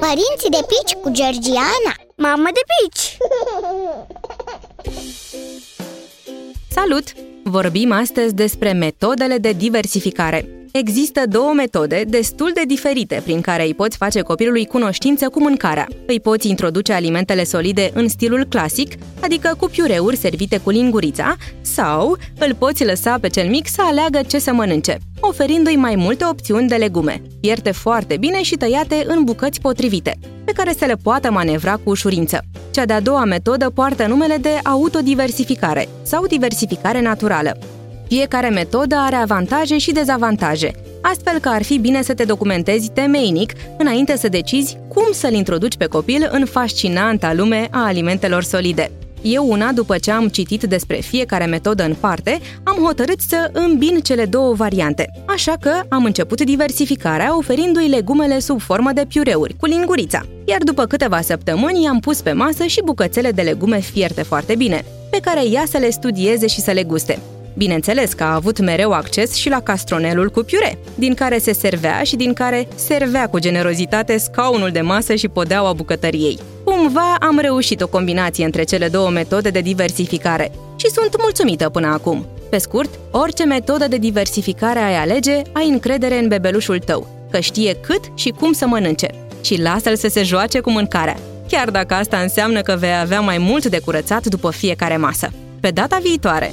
Părinții de pici cu Georgiana Mamă de pici! Salut! Vorbim astăzi despre metodele de diversificare. Există două metode destul de diferite prin care îi poți face copilului cunoștință cu mâncarea. Îi poți introduce alimentele solide în stilul clasic, adică cu piureuri servite cu lingurița, sau îl poți lăsa pe cel mic să aleagă ce să mănânce, oferindu-i mai multe opțiuni de legume, fierte foarte bine și tăiate în bucăți potrivite, pe care să le poată manevra cu ușurință. Cea de-a doua metodă poartă numele de autodiversificare sau diversificare naturală. Fiecare metodă are avantaje și dezavantaje, astfel că ar fi bine să te documentezi temeinic înainte să decizi cum să-l introduci pe copil în fascinanta lume a alimentelor solide. Eu una, după ce am citit despre fiecare metodă în parte, am hotărât să îmbin cele două variante. Așa că am început diversificarea oferindu-i legumele sub formă de piureuri, cu lingurița. Iar după câteva săptămâni i-am pus pe masă și bucățele de legume fierte foarte bine, pe care ea să le studieze și să le guste. Bineînțeles că a avut mereu acces și la castronelul cu piure, din care se servea și din care servea cu generozitate scaunul de masă și podeaua bucătăriei. Cumva am reușit o combinație între cele două metode de diversificare și sunt mulțumită până acum. Pe scurt, orice metodă de diversificare ai alege, ai încredere în bebelușul tău, că știe cât și cum să mănânce și lasă-l să se joace cu mâncarea, chiar dacă asta înseamnă că vei avea mai mult de curățat după fiecare masă. Pe data viitoare!